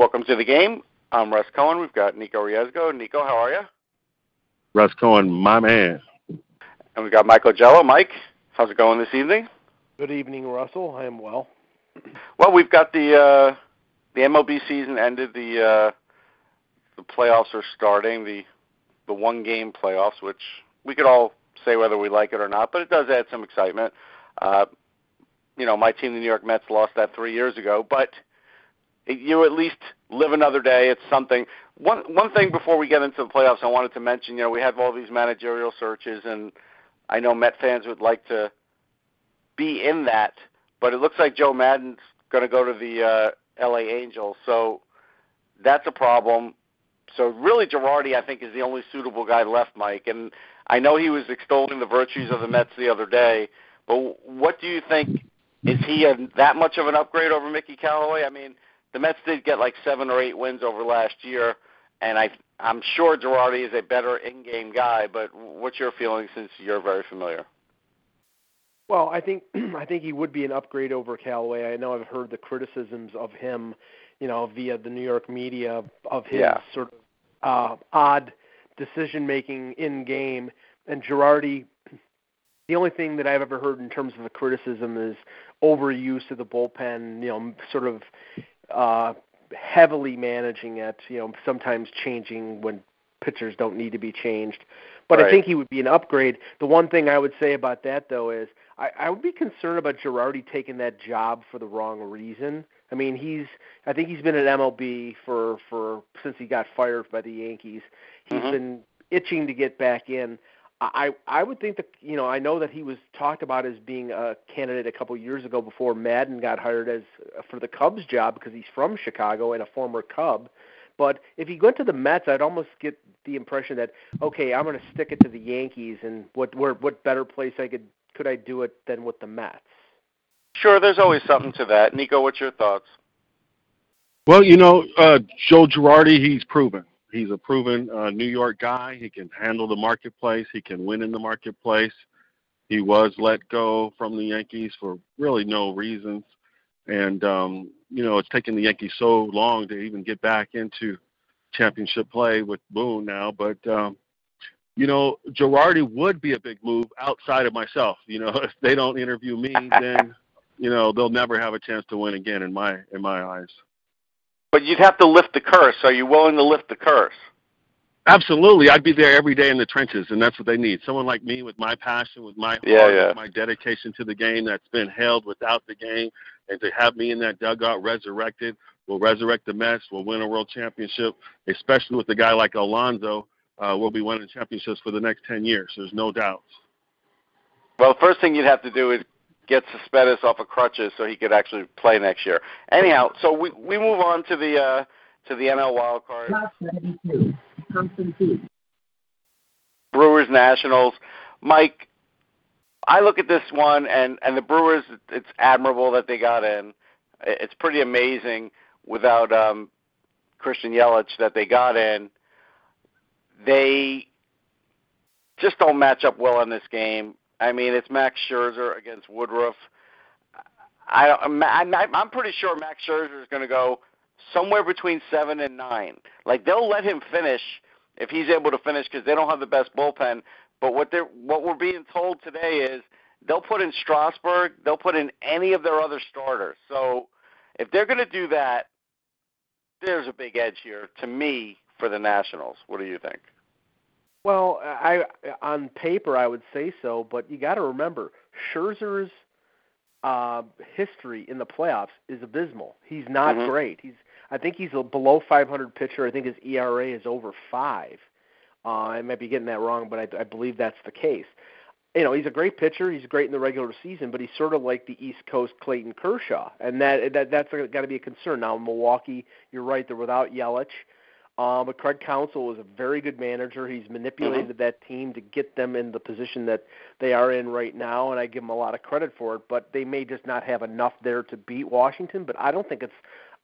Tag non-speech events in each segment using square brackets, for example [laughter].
Welcome to the game. I'm Russ Cohen. We've got Nico Riesgo. Nico, how are you? Russ Cohen, my man. And we've got Michael Jello. Mike, how's it going this evening? Good evening, Russell. I am well. Well, we've got the uh, the MLB season ended. The uh, the playoffs are starting. The the one game playoffs, which we could all say whether we like it or not, but it does add some excitement. Uh, you know, my team, the New York Mets, lost that three years ago, but you at least live another day. It's something. One one thing before we get into the playoffs, I wanted to mention. You know, we have all these managerial searches, and I know Met fans would like to be in that, but it looks like Joe Maddon's going to go to the uh, L.A. Angels, so that's a problem. So really, Girardi, I think, is the only suitable guy left, Mike. And I know he was extolling the virtues of the Mets the other day, but what do you think? Is he a, that much of an upgrade over Mickey Callaway? I mean, the Mets did get like seven or eight wins over last year, and I I'm sure Girardi is a better in-game guy. But what's your feeling since you're very familiar? Well, I think [clears throat] I think he would be an upgrade over Callaway. I know I've heard the criticisms of him, you know, via the New York media of his Yeah. sort of uh, odd decision making in game. And Girardi, [clears throat] the only thing that I've ever heard in terms of a criticism is overuse of the bullpen. You know, sort of uh, heavily managing it. You know, sometimes changing when pitchers don't need to be changed. But Right. I think he would be an upgrade. The one thing I would say about that though is I, I would be concerned about Girardi taking that job for the wrong reason. I mean, he's I think he's been at MLB for for since he got fired by the Yankees. He's Mhm. been itching to get back in. I I would think that you know I know that he was talked about as being a candidate a couple years ago before Maddon got hired as for the Cubs job because he's from Chicago and a former Cub. But if he went to the Mets, I'd almost get the impression that okay, I'm going to stick it to the Yankees, and what where what better place I could could I do it than with the Mets? Sure, there's always something to that. Nico, what's your thoughts? Well, you know, uh, Joe Girardi, he's proven. He's a proven uh, New York guy. He can handle the marketplace. He can win in the marketplace. He was let go from the Yankees for really no reasons. And, um, you know, it's taken the Yankees so long to even get back into championship play with Boone now. But, um, you know, Girardi would be a big move outside of myself. You know, [laughs] if they don't interview me, then, you know, they'll never have a chance to win again in my in my eyes. But you'd have to lift the curse. Are you willing to lift the curse? Absolutely, I'd be there every day in the trenches, and that's what they need. Someone like me with my passion, with my heart, Yeah, yeah. with my dedication to the game that's been held without the game, and to have me in that dugout resurrected, will resurrect the Mets, will win a world championship, especially with a guy like Alonso. Uh, we'll be winning championships for the next ten years. There's no doubt. Well, the first thing you'd have to do is get Cespedes off of crutches so he could actually play next year. Anyhow, so we we move on to the uh, to the NL wild card. Brewers Nationals. Mike, I look at this one and and the Brewers. It's admirable that they got in. It's pretty amazing without um, Christian Yelich that they got in. They just don't match up well in this game. I mean, it's Max Scherzer against Woodruff. I, I'm I'm pretty sure Max Scherzer is going to go somewhere between seven and nine. Like they'll let him finish if he's able to finish because they don't have the best bullpen. But what they're what we're being told today is they'll put in Strasburg, they'll put in any of their other starters. So if they're going to do that, there's a big edge here to me for the Nationals. What do you think? Well, I on paper I would say so, but you got to remember Scherzer's uh, history in the playoffs is abysmal. He's not Mhm. great. He's I think he's a below 500 pitcher. I think his ERA is over five. Uh, I might be getting that wrong, but I, I believe that's the case. you know, he's a great pitcher. He's great in the regular season, but he's sort of like the East Coast Clayton Kershaw, and that that that's got to be a concern. Now, Milwaukee, you're right, they're without Yelich. Um, but Craig Counsell is a very good manager. He's manipulated Mm-hmm. that team to get them in the position that they are in right now, and I give him a lot of credit for it. But they may just not have enough there to beat Washington. But I don't think it's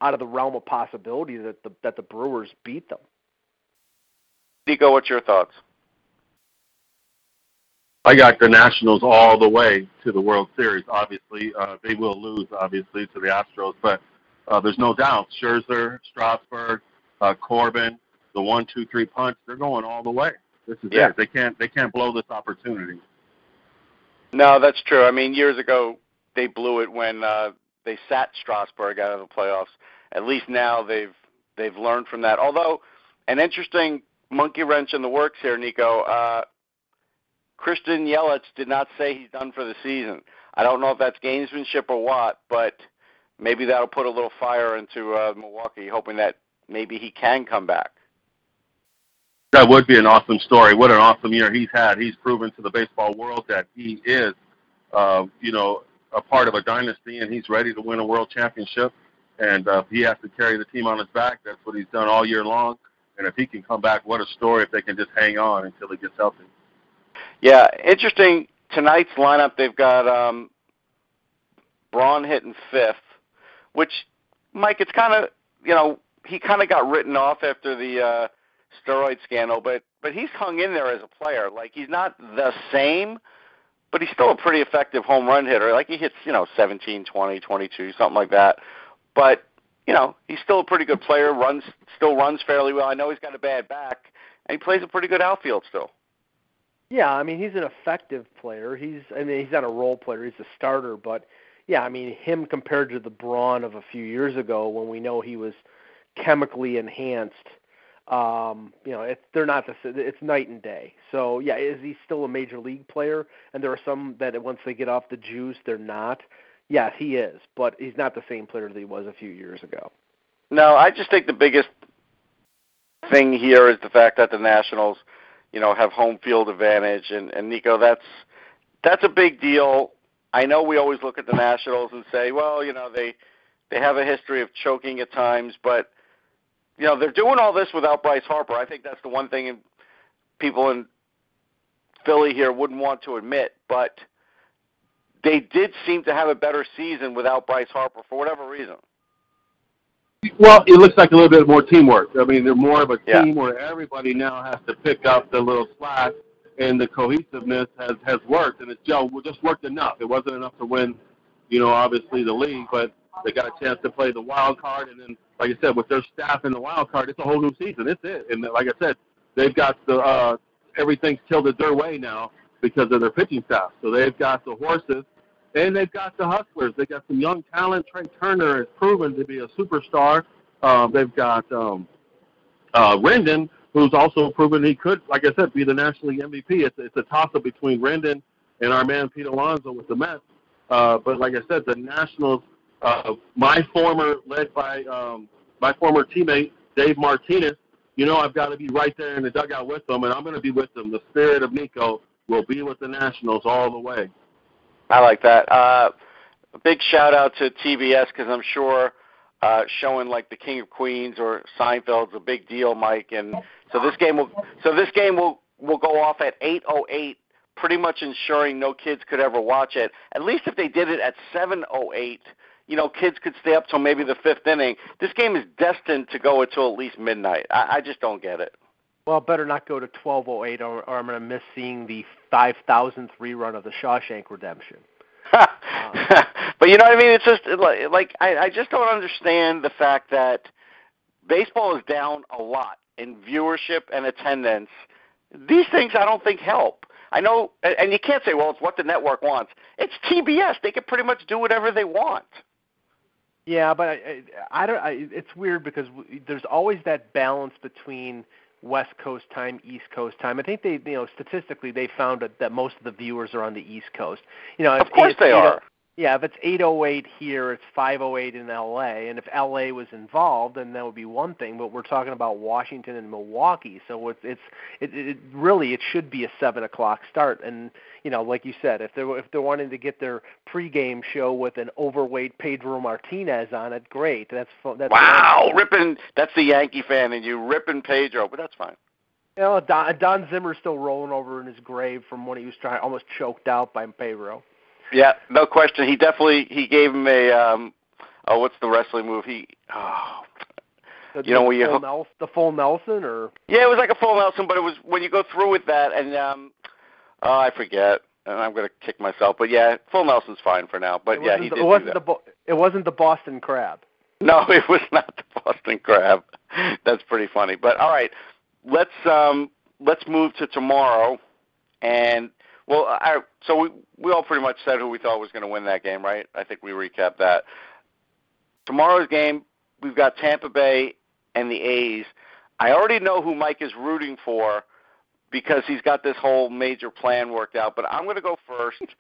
out of the realm of possibility that the that the Brewers beat them. Nico, what's your thoughts? I got the Nationals all the way to the World Series. Obviously, uh, they will lose, obviously, to the Astros, but uh, there's no doubt. Scherzer, Strasburg, uh, Corbin, the one, two, three punch. They're going all the way. This is Yeah. it. They can't. They can't blow this opportunity. No, that's true. I mean, years ago they blew it when uh, they sat Strasburg out of the playoffs. At least now they've they've learned from that. Although an interesting monkey wrench in the works here, Nico. Uh, Christian Yelich did not say he's done for the season. I don't know if that's gamesmanship or what, but maybe that'll put a little fire into uh, Milwaukee, hoping that maybe he can come back. That would be an awesome story. What an awesome year he's had. He's proven to the baseball world that he is, uh, you know, a part of a dynasty, and he's ready to win a world championship. And uh, he has to carry the team on his back, that's what he's done all year long. And if he can come back, what a story if they can just hang on until he gets healthy. Yeah, interesting. Tonight's lineup, they've got um, Braun hitting fifth, which, Mike, it's kind of, you know, he kind of got written off after the uh, steroid scandal, but but he's hung in there as a player. Like he's not the same, but he's still a pretty effective home run hitter. Like he hits, you know, 17, 20, 22, something like that. But you know, he's still a pretty good player. Runs, still runs fairly well. I know he's got a bad back, and he plays a pretty good outfield still. Yeah, I mean he's an effective player. He's I mean he's not a role player. He's a starter, but yeah, I mean him compared to the Braun of a few years ago when we know he was chemically enhanced. Um, you know, it, they're not the it's night and day. So yeah, is he still a major league player? And there are some that once they get off the juice, they're not. Yes, he is, but he's not the same player that he was a few years ago. No, I just think the biggest thing here is the fact that the Nationals, you know, have home field advantage, and and Nico, that's that's a big deal. I know we always look at the Nationals and say, well, you know, they they have a history of choking at times, but you know, they're doing all this without Bryce Harper. I think that's the one thing people in Philly here wouldn't want to admit, but they did seem to have a better season without Bryce Harper for whatever reason. Well, it looks like a little bit more teamwork. I mean, they're more of a Yeah. team where everybody now has to pick up the little slack, and the cohesiveness has has worked, and it's just just worked enough. It wasn't enough to win, you know, obviously the league, but they got a chance to play the wild card, and then, like I said, with their staff in the wild card, it's a whole new season. It's it, and like I said, they've got the uh, everything's tilted their way now because of their pitching staff. So they've got the horses and they've got the hustlers. They got some young talent. Trea Turner has proven to be a superstar. Um, they've got um, uh, Rendon, who's also proven he could, like I said, be the National League MVP. It's, it's a toss-up between Rendon and our man Pete Alonso with the Mets. Uh, but like I said, the Nationals, uh, my former, led by um, my former teammate Dave Martinez, you know I've got to be right there in the dugout with them, and I'm going to be with them. The spirit of Nico will be with the Nationals all the way. I like that. Uh, a big shout out to TBS because I'm sure uh, showing like the King of Queens or Seinfeld's a big deal, Mike. And so this game will so this game will will go off at 8:08, pretty much ensuring no kids could ever watch it. At least if they did it at 7:08, you know, kids could stay up till maybe the fifth inning. This game is destined to go until at least midnight. I, I just don't get it. Well, better not go to 12:08, or, or I'm going to miss seeing the 5,000th rerun of the Shawshank Redemption. [laughs] but you know what I mean? It's just like, like I, I just don't understand the fact that baseball is down a lot in viewership and attendance. These things I don't think help. I know, and you can't say, well, it's what the network wants. It's TBS. They can pretty much do whatever they want. Yeah, but I, I, don't. I, it's weird because w- there's always that balance between West Coast time, East Coast time. I think they, you know, statistically they found that, that most of the viewers are on the East Coast. You know, Of course they are. Yeah, if it's 808 here, it's 508 in LA, and if LA was involved, then that would be one thing. But we're talking about Washington and Milwaukee, so it's it's it, it really it should be a seven o'clock start. And you know, like you said, if they're if they're wanting to get their pregame show with an overweight Pedro Martinez on it, great. That's that's wow, ripping. That's the Yankee fan, and you ripping Pedro, but that's fine. You know, Don, Don Zimmer's still rolling over in his grave from when he was trying, almost choked out by Pedro. Yeah, no question. He definitely he gave him a um oh what's the wrestling move? He oh The, You know, when you Nelson, the full Nelson, or Yeah, it was like a full Nelson, but it was when you go through with that and um oh I forget. And I'm gonna kick myself. But yeah, full Nelson's fine for now. But it yeah, he the, did it wasn't the it wasn't the Boston Crab. No, [laughs] it was not the Boston Crab. That's pretty funny. But all right, let's um let's move to tomorrow. And well, I, so we we all pretty much said who we thought was going to win that game, right? I think we recapped that. Tomorrow's game, we've got Tampa Bay and the A's. I already know who Mike is rooting for because he's got this whole major plan worked out. But I'm going to go first. [laughs]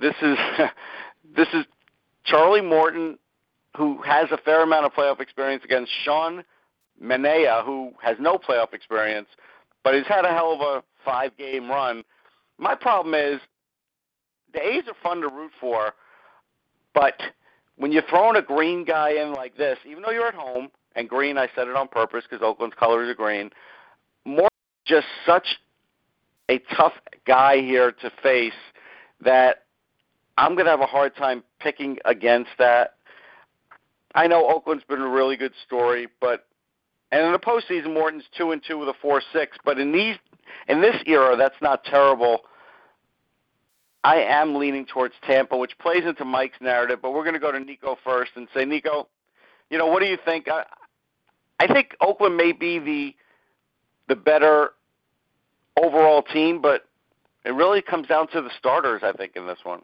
This is [laughs] this is Charlie Morton who has a fair amount of playoff experience against Sean Manaea, who has no playoff experience, but has had a hell of a five game run. My problem is the A's are fun to root for, but when you're throwing a green guy in like this, even though you're at home, and green, I said it on purpose because Oakland's colors are green, more just such a tough guy here to face that I'm going to have a hard time picking against that. I know Oakland's been a really good story, but and in the postseason, Morton's two and two with a four six. But in these in this era, that's not terrible. I am leaning towards Tampa, which plays into Mike's narrative. But we're going to go to Nico first and say, Nico, you know, what do you think? I, I think Oakland may be the the better overall team, but it really comes down to the starters. I think in this one.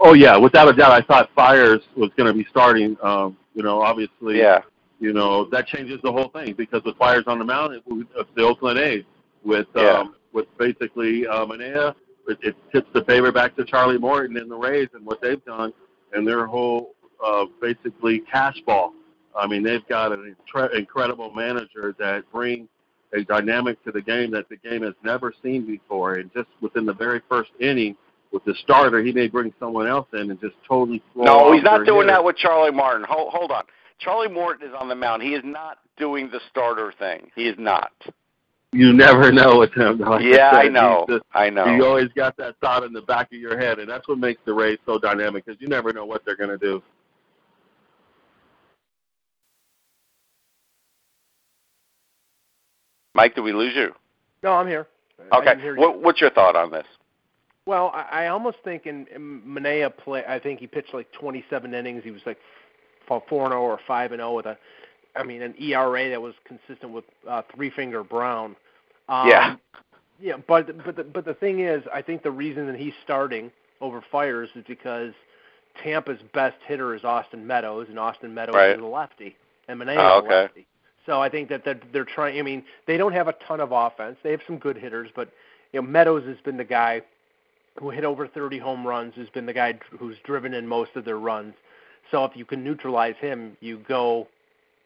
Oh yeah, without a doubt, I thought Fiers was going to be starting. Um, you know, obviously, Yeah. you know that changes the whole thing because with Fiers on the mound, it, it's the Oakland A's. With Yeah. um, with basically uh, Manaea, it, it tips the favor back to Charlie Morton and the Rays and what they've done and their whole uh, basically cash ball. I mean, they've got an incre- incredible manager that brings a dynamic to the game that the game has never seen before. And just within the very first inning, with the starter, he may bring someone else in and just totally throw No, he's not doing hitter. that with Charlie Martin. Hold, hold on. Charlie Morton is on the mound. He is not doing the starter thing. He is not. You never know with him. Like [laughs] yeah, I said, know. just- I know. You always got that thought in the back of your head, and that's what makes the Rays so dynamic because you never know what they're going to do. Mike, did we lose you? No, I'm here. Okay. didn't hear you. What, what's your thought on this? Well, I, I almost think in, in Manaea play. I think he pitched like 27 innings. He was like four and 0 or five and 0 with a, I mean, an ERA that was consistent with uh, three finger Brown. Um, Yeah. Yeah, but but the, but the thing is, I think the reason that he's starting over Fiers is because Tampa's best hitter is Austin Meadows, and Austin Meadows Right. is a lefty, and Manaea Oh, is okay. a lefty. So I think that they're, they're trying. I mean, they don't have a ton of offense. They have some good hitters, but you know, Meadows has been the guy who hit over 30 home runs, who's been the guy who's driven in most of their runs. So if you can neutralize him, you go,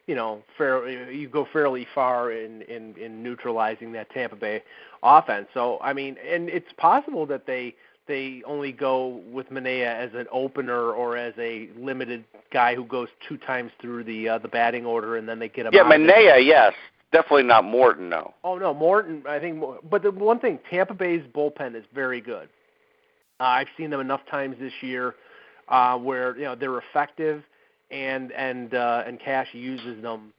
you know, fair, you go fairly far in, in in neutralizing that Tampa Bay offense. So I mean, and it's possible that they they only go with Manaea as an opener or as a limited guy who goes two times through the uh, the batting order, and then they get him. Yeah, it. Manaea, yes. Definitely not Morton, no. Oh no, Morton. I think, Mo- but the one thing, Tampa Bay's bullpen is very good. Uh, I've seen them enough times this year uh, where you know they're effective, and and uh, and Cash uses them.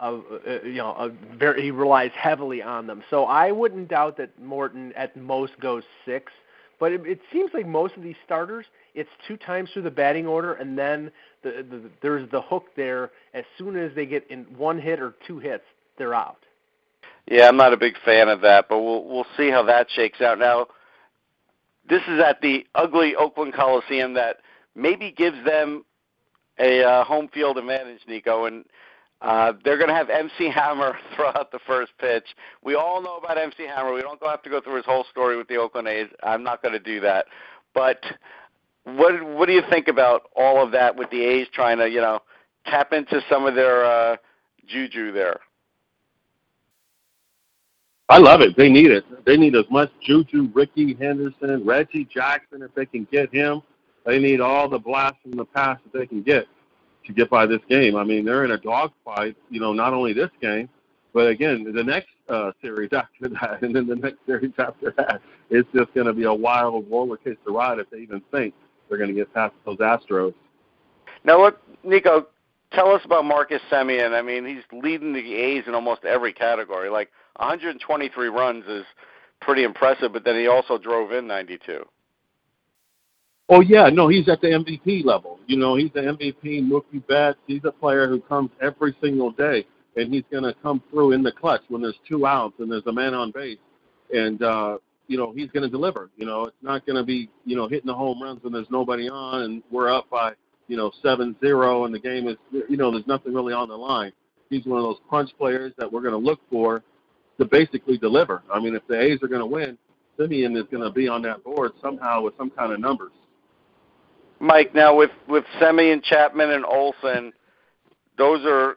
Uh, uh, you know, uh, very, he relies heavily on them. So I wouldn't doubt that Morton at most goes six. But it, it seems like most of these starters, it's two times through the batting order, and then the, the, there's the hook there. As soon as they get in one hit or two hits, they're out. Yeah, I'm not a big fan of that, but we'll we'll see how that shakes out. Now, this is at the ugly Oakland Coliseum that maybe gives them a uh, home field advantage, Nico, and uh, they're going to have MC Hammer [laughs] throw out the first pitch. We all know about MC Hammer. We don't have to go through his whole story with the Oakland A's. I'm not going to do that, but what what do you think about all of that with the A's trying to you know tap into some of their uh, juju there? I love it. They need it. They need as much Juju, Rickey Henderson, Reggie Jackson if they can get him. They need all the blasts from the past that they can get to get by this game. I mean, they're in a dogfight. You know, not only this game, but again, the next uh, series [laughs] after that, and then the next series after that, it's just going to be a wild roller coaster ride if they even think they're going to get past those Astros. Now, what Nico? Tell us about Marcus Semien. I mean, he's leading the A's in almost every category. Like 123 runs is pretty impressive, but then he also drove in 92. Oh yeah, no, he's at the MVP level. You know, he's the MVP, Mookie Betts. He's a player who comes every single day, and he's going to come through in the clutch when there's two outs and there's a man on base, and uh, you know he's going to deliver. You know, it's not going to be you know hitting the home runs when there's nobody on and we're up by you know seven zero and the game is you know there's nothing really on the line. He's one of those punch players that we're going to look for to basically deliver. I mean, if the A's are going to win, Semien is going to be on that board somehow with some kind of numbers. Mike, now with with Semien, Chapman, and Olson, those are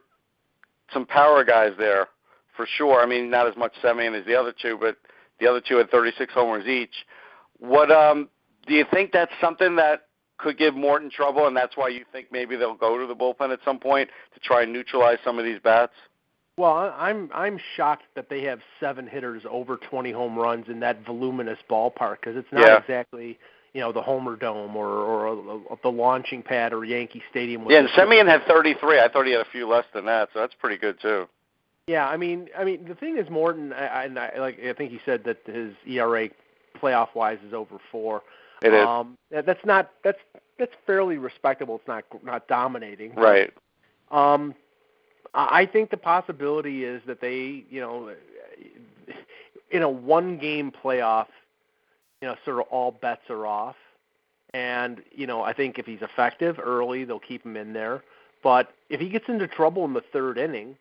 some power guys there for sure. I mean, not as much Semien as the other two, but the other two had 36 homers each. What um do you think that's something that could give Morton trouble, and that's why you think maybe they'll go to the bullpen at some point to try and neutralize some of these bats? Well, I'm I'm shocked that they have seven hitters over 20 home runs in that voluminous ballpark because it's not Yeah. exactly you know the Homer Dome or or uh, the launching pad or Yankee Stadium. Yeah, and Semien had 33. I thought he had a few less than that, so that's pretty good too. Yeah, I mean, I mean, the thing is, Morton, I, I, and I like, I think he said that his ERA, playoff wise, is over four. It is Um, that- that's not that's that's fairly respectable. It's not not dominating. right. Um, I I think the possibility is that they, you know, in a one-game playoff, you know, sort of all bets are off. And you know, I think if he's effective early, they'll keep him in there. But if he gets into trouble in the third inning,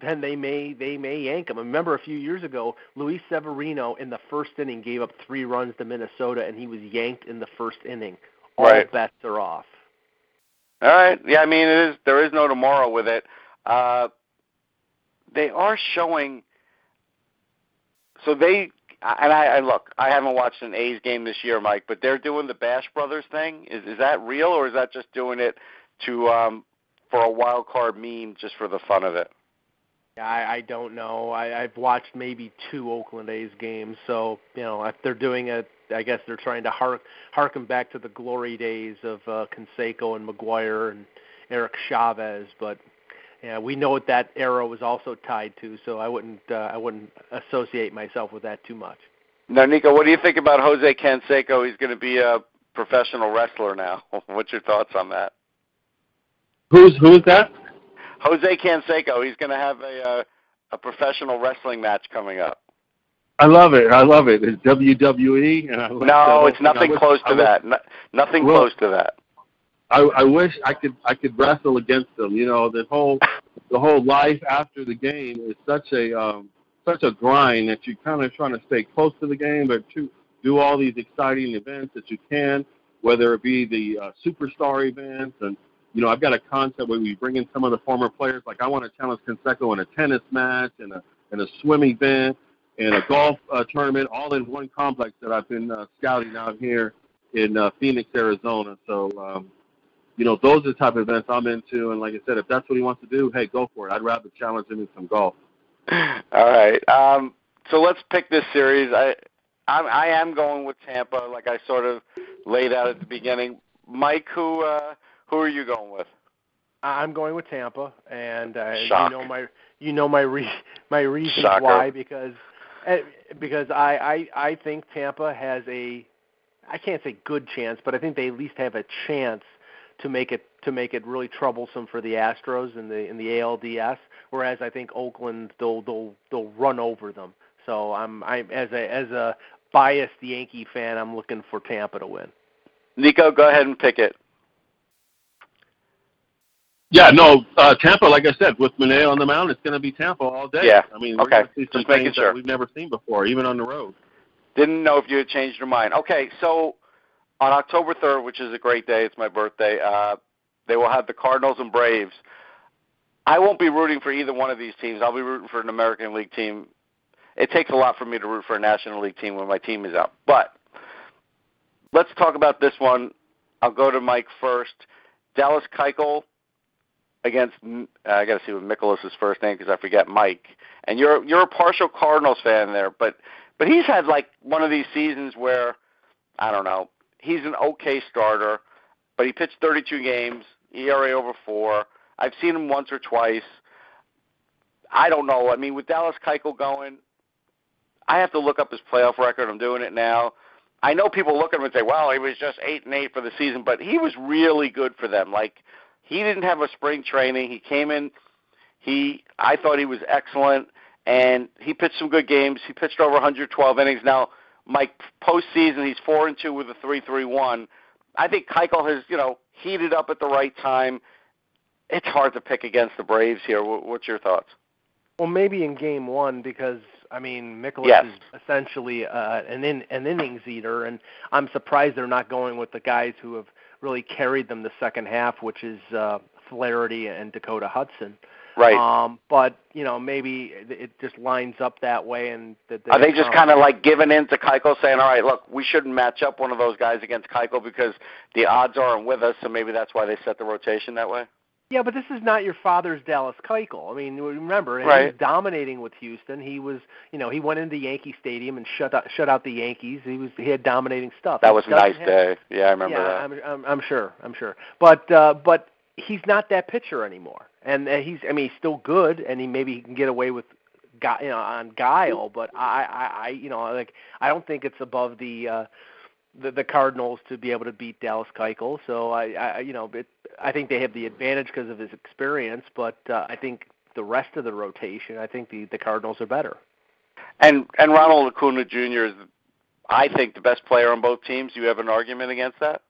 then they may they may yank him. I remember a few years ago, Luis Severino in the first inning gave up three runs to Minnesota, and he was yanked in the first inning. All Right. bets are off. All right. Yeah, I mean, it is. There is no tomorrow with it. Uh, they are showing. So they and I, I look. I haven't watched an A's game this year, Mike, but they're doing the Bash Brothers thing. Is is that real, or is that just doing it to um for a wild card meme, just for the fun of it? I, I don't know. I, I've watched maybe two Oakland A's games, so you know if they're doing it. I guess they're trying to hark harken back to the glory days of uh, Canseco and McGwire and Eric Chavez, but yeah, we know what that era was also tied to. So I wouldn't uh, I wouldn't associate myself with that too much. Now, Nico, what do you think about Jose Canseco? He's going to be a professional wrestler now. [laughs] What's your thoughts on that? Who's who's that? Jose Canseco. He's going to have a uh, a professional wrestling match coming up. I love it. I love it. It's WWE, and I like No, it's thing. I nothing wish- close I to wish- that. No, nothing Well- close to that. I, I wish I could I could wrestle against them. You know, the whole the whole life after the game is such a um, such a grind that you're kind of trying to stay close to the game, but to do all these exciting events that you can, whether it be the uh, superstar events and you know I've got a concept where we bring in some of the former players. Like I want to challenge Canseco in a tennis match and a and a swim event and a golf uh, tournament, all in one complex that I've been uh, scouting out here in uh, Phoenix, Arizona. So. Um, you know, those are the type of events I'm into. And like I said, if that's what he wants to do, hey, go for it. I'd rather challenge him in some golf. [laughs] All right. Um, so let's pick this series. I I'm, I am going with Tampa, like I sort of laid out at the beginning. Mike, who uh, who are you going with? I'm going with Tampa, and uh, you know my you know my re- [laughs] my reasons Shocker. why because eh, because I, I I think Tampa has a I can't say good chance, but I think they at least have a chance to make it to make it really troublesome for the Astros in the in the ALDS. Whereas I think Oakland they'll they'll they'll run over them. So I'm I'm as a as a biased Yankee fan, I'm looking for Tampa to win. Nico, go ahead and pick it. Yeah, no, uh, Tampa, like I said, with Monet on the mound, it's going to be Tampa all day. Yeah, I mean, we're okay. going see some Just making things sure. that we've never seen before, even on the road. Didn't know if you had changed your mind. Okay, so on October 3rd, which is a great day, it's my birthday. Uh, they will have the Cardinals and Braves. I won't be rooting for either one of these teams. I'll be rooting for an American League team. It takes a lot for me to root for a National League team when my team is out. But let's talk about this one. I'll go to Mike first. Dallas Keuchel against uh, I got to see what Mikolas's first name because I forget Mike. And you're you're a partial Cardinals fan there, but but he's had like one of these seasons where I don't know. He's an okay starter, but he pitched 32 games, ERA over four. I've seen him once or twice. I don't know. I mean, with Dallas Keuchel going, I have to look up his playoff record. I'm doing it now. I know people look at him and say, "Well, he was just eight and eight for the season," but he was really good for them. Like he didn't have a spring training. He came in. He, I thought he was excellent, and he pitched some good games. He pitched over 112 innings. Now, Mike, postseason, he's four and two with a three three one. I think Keuchel has, you know, heated up at the right time. It's hard to pick against the Braves here. What's your thoughts? Well, maybe in game one because I mean, Mikolas yes. is essentially uh, an in, an innings eater, and I'm surprised they're not going with the guys who have really carried them the second half, which is uh, Flaherty and Dakota Hudson. Right. Um, but you know, maybe it just lines up that way, and that they are they just kind of like giving in to Keuchel, saying, "All right, look, we shouldn't match up one of those guys against Keuchel because the odds aren't with us, so maybe that's why they set the rotation that way." Yeah, but this is not your father's Dallas Keuchel. I mean, remember, right. he was dominating with Houston. He was, you know, he went into Yankee Stadium and shut out, shut out the Yankees. He was, he had dominating stuff. That was a nice have, day. Yeah, I remember yeah, that. I'm, I'm, I'm sure, I'm sure. But, uh, but he's not that pitcher anymore. And uh, he's, I mean, he's still good, and he maybe he can get away with, guy, you know, on guile. But I, I, I, you know, like I don't think it's above the. uh the, the Cardinals to be able to beat Dallas Keuchel. So I, I you know, it, I think they have the advantage because of his experience. But uh, I think the rest of the rotation, I think the the Cardinals are better. And and Ronald Acuna Jr. is, I think, the best player on both teams. You have an argument against that?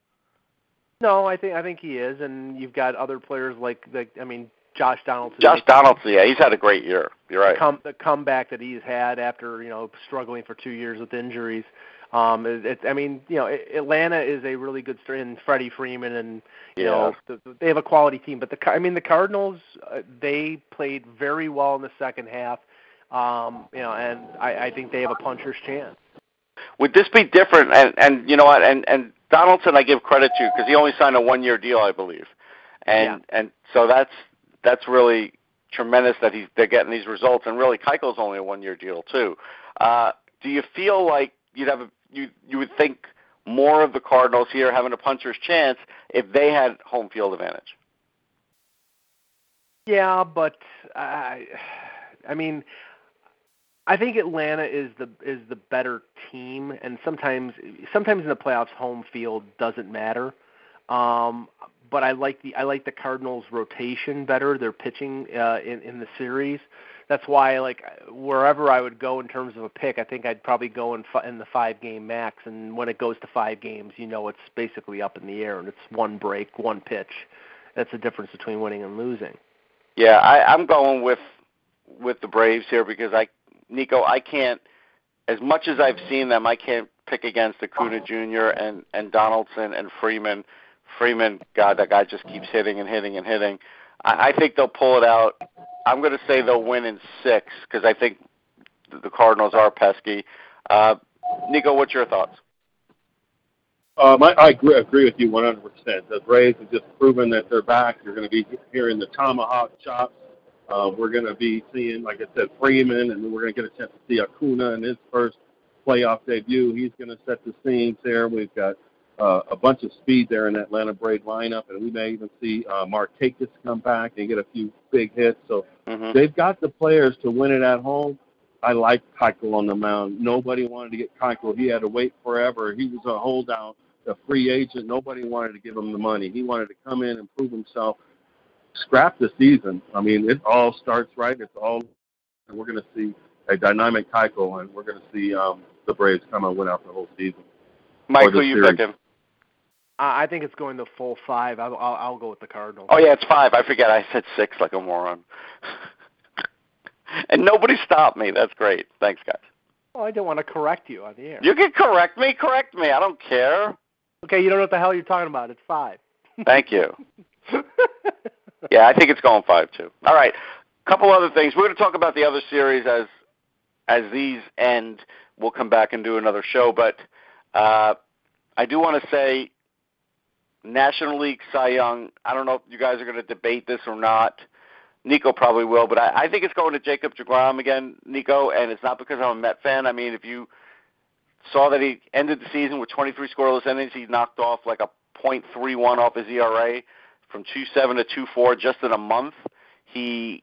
No, I think I think he is, and you've got other players like the. I mean, Josh Donaldson. Josh Donaldson, yeah, he's had a great year. You're right. The, come, the comeback that he's had after you know struggling for two years with injuries. Um, it, it, I mean, you know, Atlanta is a really good in Freddie Freeman, and you yeah. know the, they have a quality team. But the I mean, the Cardinals uh, they played very well in the second half. Um, you know, and I, I think they have a puncher's chance. Would this be different? And and you know what? And and Donaldson, I give credit to because he only signed a one-year deal, I believe, and yeah. and so that's that's really tremendous that he's they're getting these results. And really, Keuchel's only a one-year deal too. Uh, do you feel like you'd have a you you would think more of the Cardinals here having a puncher's chance if they had home field advantage. Yeah, but I, I mean, I think Atlanta is the is the better team, and sometimes sometimes in the playoffs, home field doesn't matter. Um, but I like the I like the Cardinals' rotation better. Their pitching uh, in in the series that's why like wherever I would go in terms of a pick, I think I'd probably go in fi- in the five game max. And when it goes to five games, you know it's basically up in the air, and it's one break, one pitch. That's the difference between winning and losing. Yeah, I, I'm going with with the Braves here because I, Nico, I can't. As much as I've seen them, I can't pick against Acuna Jr. and and Donaldson and Freeman. Freeman, God, that guy just keeps hitting and hitting and hitting. I, I think they'll pull it out. I'm going to say they'll win in six because I think the Cardinals are pesky. Uh, Nico, what's your thoughts? Um, I, I agree, agree with you 100%. The Braves have just proven that they're back. You're going to be hearing the tomahawk chops. Uh, we're going to be seeing, like I said, Freeman, and we're going to get a chance to see Acuna in his first playoff debut. He's going to set the scenes there. We've got uh, a bunch of speed there in that Atlanta Brave lineup, and we may even see uh, Markakis come back and get a few big hits. So mm-hmm. they've got the players to win it at home. I like Keuchel on the mound. Nobody wanted to get Keuchel. He had to wait forever. He was a holdout, a free agent. Nobody wanted to give him the money. He wanted to come in and prove himself. Scrap the season. I mean, it all starts right. It's all, and we're going to see a dynamic Keuchel, and we're going to see um, the Braves come and win out the whole season. You picking? I think it's going to full five. I'll, I'll, I'll go with the Cardinals. Oh yeah, it's five. I forget. I said six like a moron. [laughs] and nobody stopped me. That's great. Thanks, guys. Well, I didn't want to correct you on the air. You can correct me. Correct me. I don't care. Okay, you don't know what the hell you're talking about. It's five. [laughs] Thank you. yeah, I think it's going five too. All right, a couple other things. We're going to talk about the other series as as these end. We'll come back and do another show, but uh, I do want to say National League Cy Young. I don't know if you guys are going to debate this or not. Nico probably will, but I, I think it's going to Jacob Degrom again, Nico, and it's not because I'm a Met fan. I mean, if you saw that he ended the season with 23 scoreless innings, he knocked off like a .31 off his ERA from 2.7 to 2.4 just in a month. He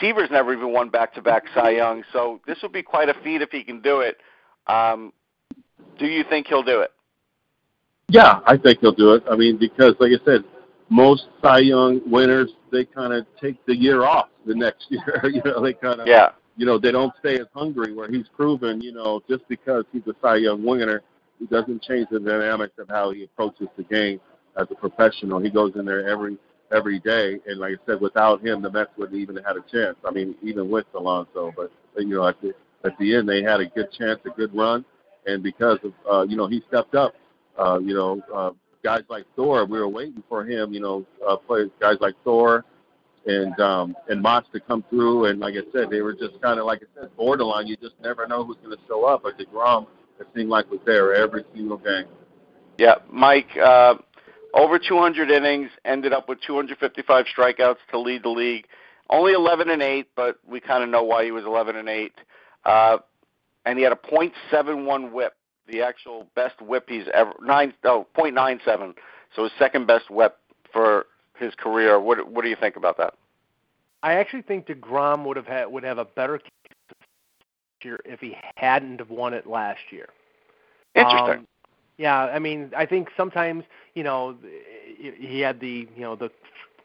Seaver's never even won back-to-back Cy Young, so this would be quite a feat if he can do it. Um, do you think he'll do it? Yeah, I think he'll do it. I mean, because like I said, most Cy Young winners they kind of take the year off the next [laughs] year. you know, they kind of yeah. You know, they don't stay as hungry. Where he's proven, you know, just because he's a Cy Young winner, he doesn't change the dynamics of how he approaches the game as a professional. He goes in there every every day, and like I said, without him, the Mets wouldn't even have had a chance. I mean, even with Alonso, but you know, at the at the end, they had a good chance, a good run, and because of uh, you know he stepped up. Uh, you know, uh, guys like Thor, we were waiting for him. You know, uh, players guys like Thor and um, and Moss to come through, and like I said, they were just kind of like I said, borderline. You just never know who's going to show up. But Degrom, it seemed like was there every single game. Yeah, Mike. Uh, over 200 innings, ended up with 255 strikeouts to lead the league. Only 11 and 8, but we kind of know why he was 11 and 8. Uh, and he had a .71 WHIP, the actual best WHIP he's ever nine oh .97, so his second best WHIP for his career. What what do you think about that? I actually think Degrom would have had would have a better year if he hadn't have won it last year. Interesting. Um, yeah, I mean, I think sometimes you know he had the you know the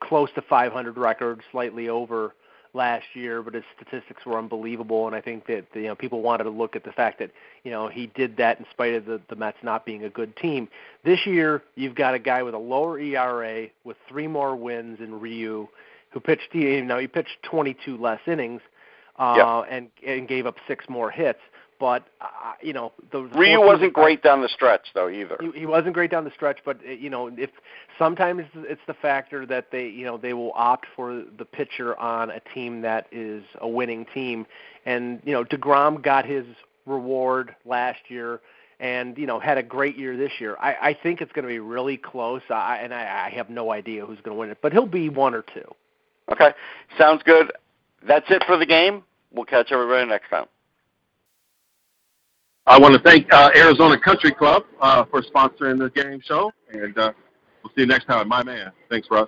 close to 500 record, slightly over last year, but his statistics were unbelievable. And I think that you know people wanted to look at the fact that you know he did that in spite of the, the Mets not being a good team. This year, you've got a guy with a lower ERA with three more wins in Ryu, who pitched you know he pitched 22 less innings, uh, yep. and and gave up six more hits. But uh, you know, the Ryu wasn't great down the stretch though either. He, he wasn't great down the stretch, but uh, you know, if sometimes it's the factor that they you know they will opt for the pitcher on a team that is a winning team, and you know, Degrom got his reward last year and you know had a great year this year. I, I think it's going to be really close, I, and I, I have no idea who's going to win it, but he'll be one or two. Okay, sounds good. That's it for the game. We'll catch everybody next time. I want to thank uh, Arizona Country Club uh, for sponsoring the game show, and uh, we'll see you next time. My man. Thanks, Russ.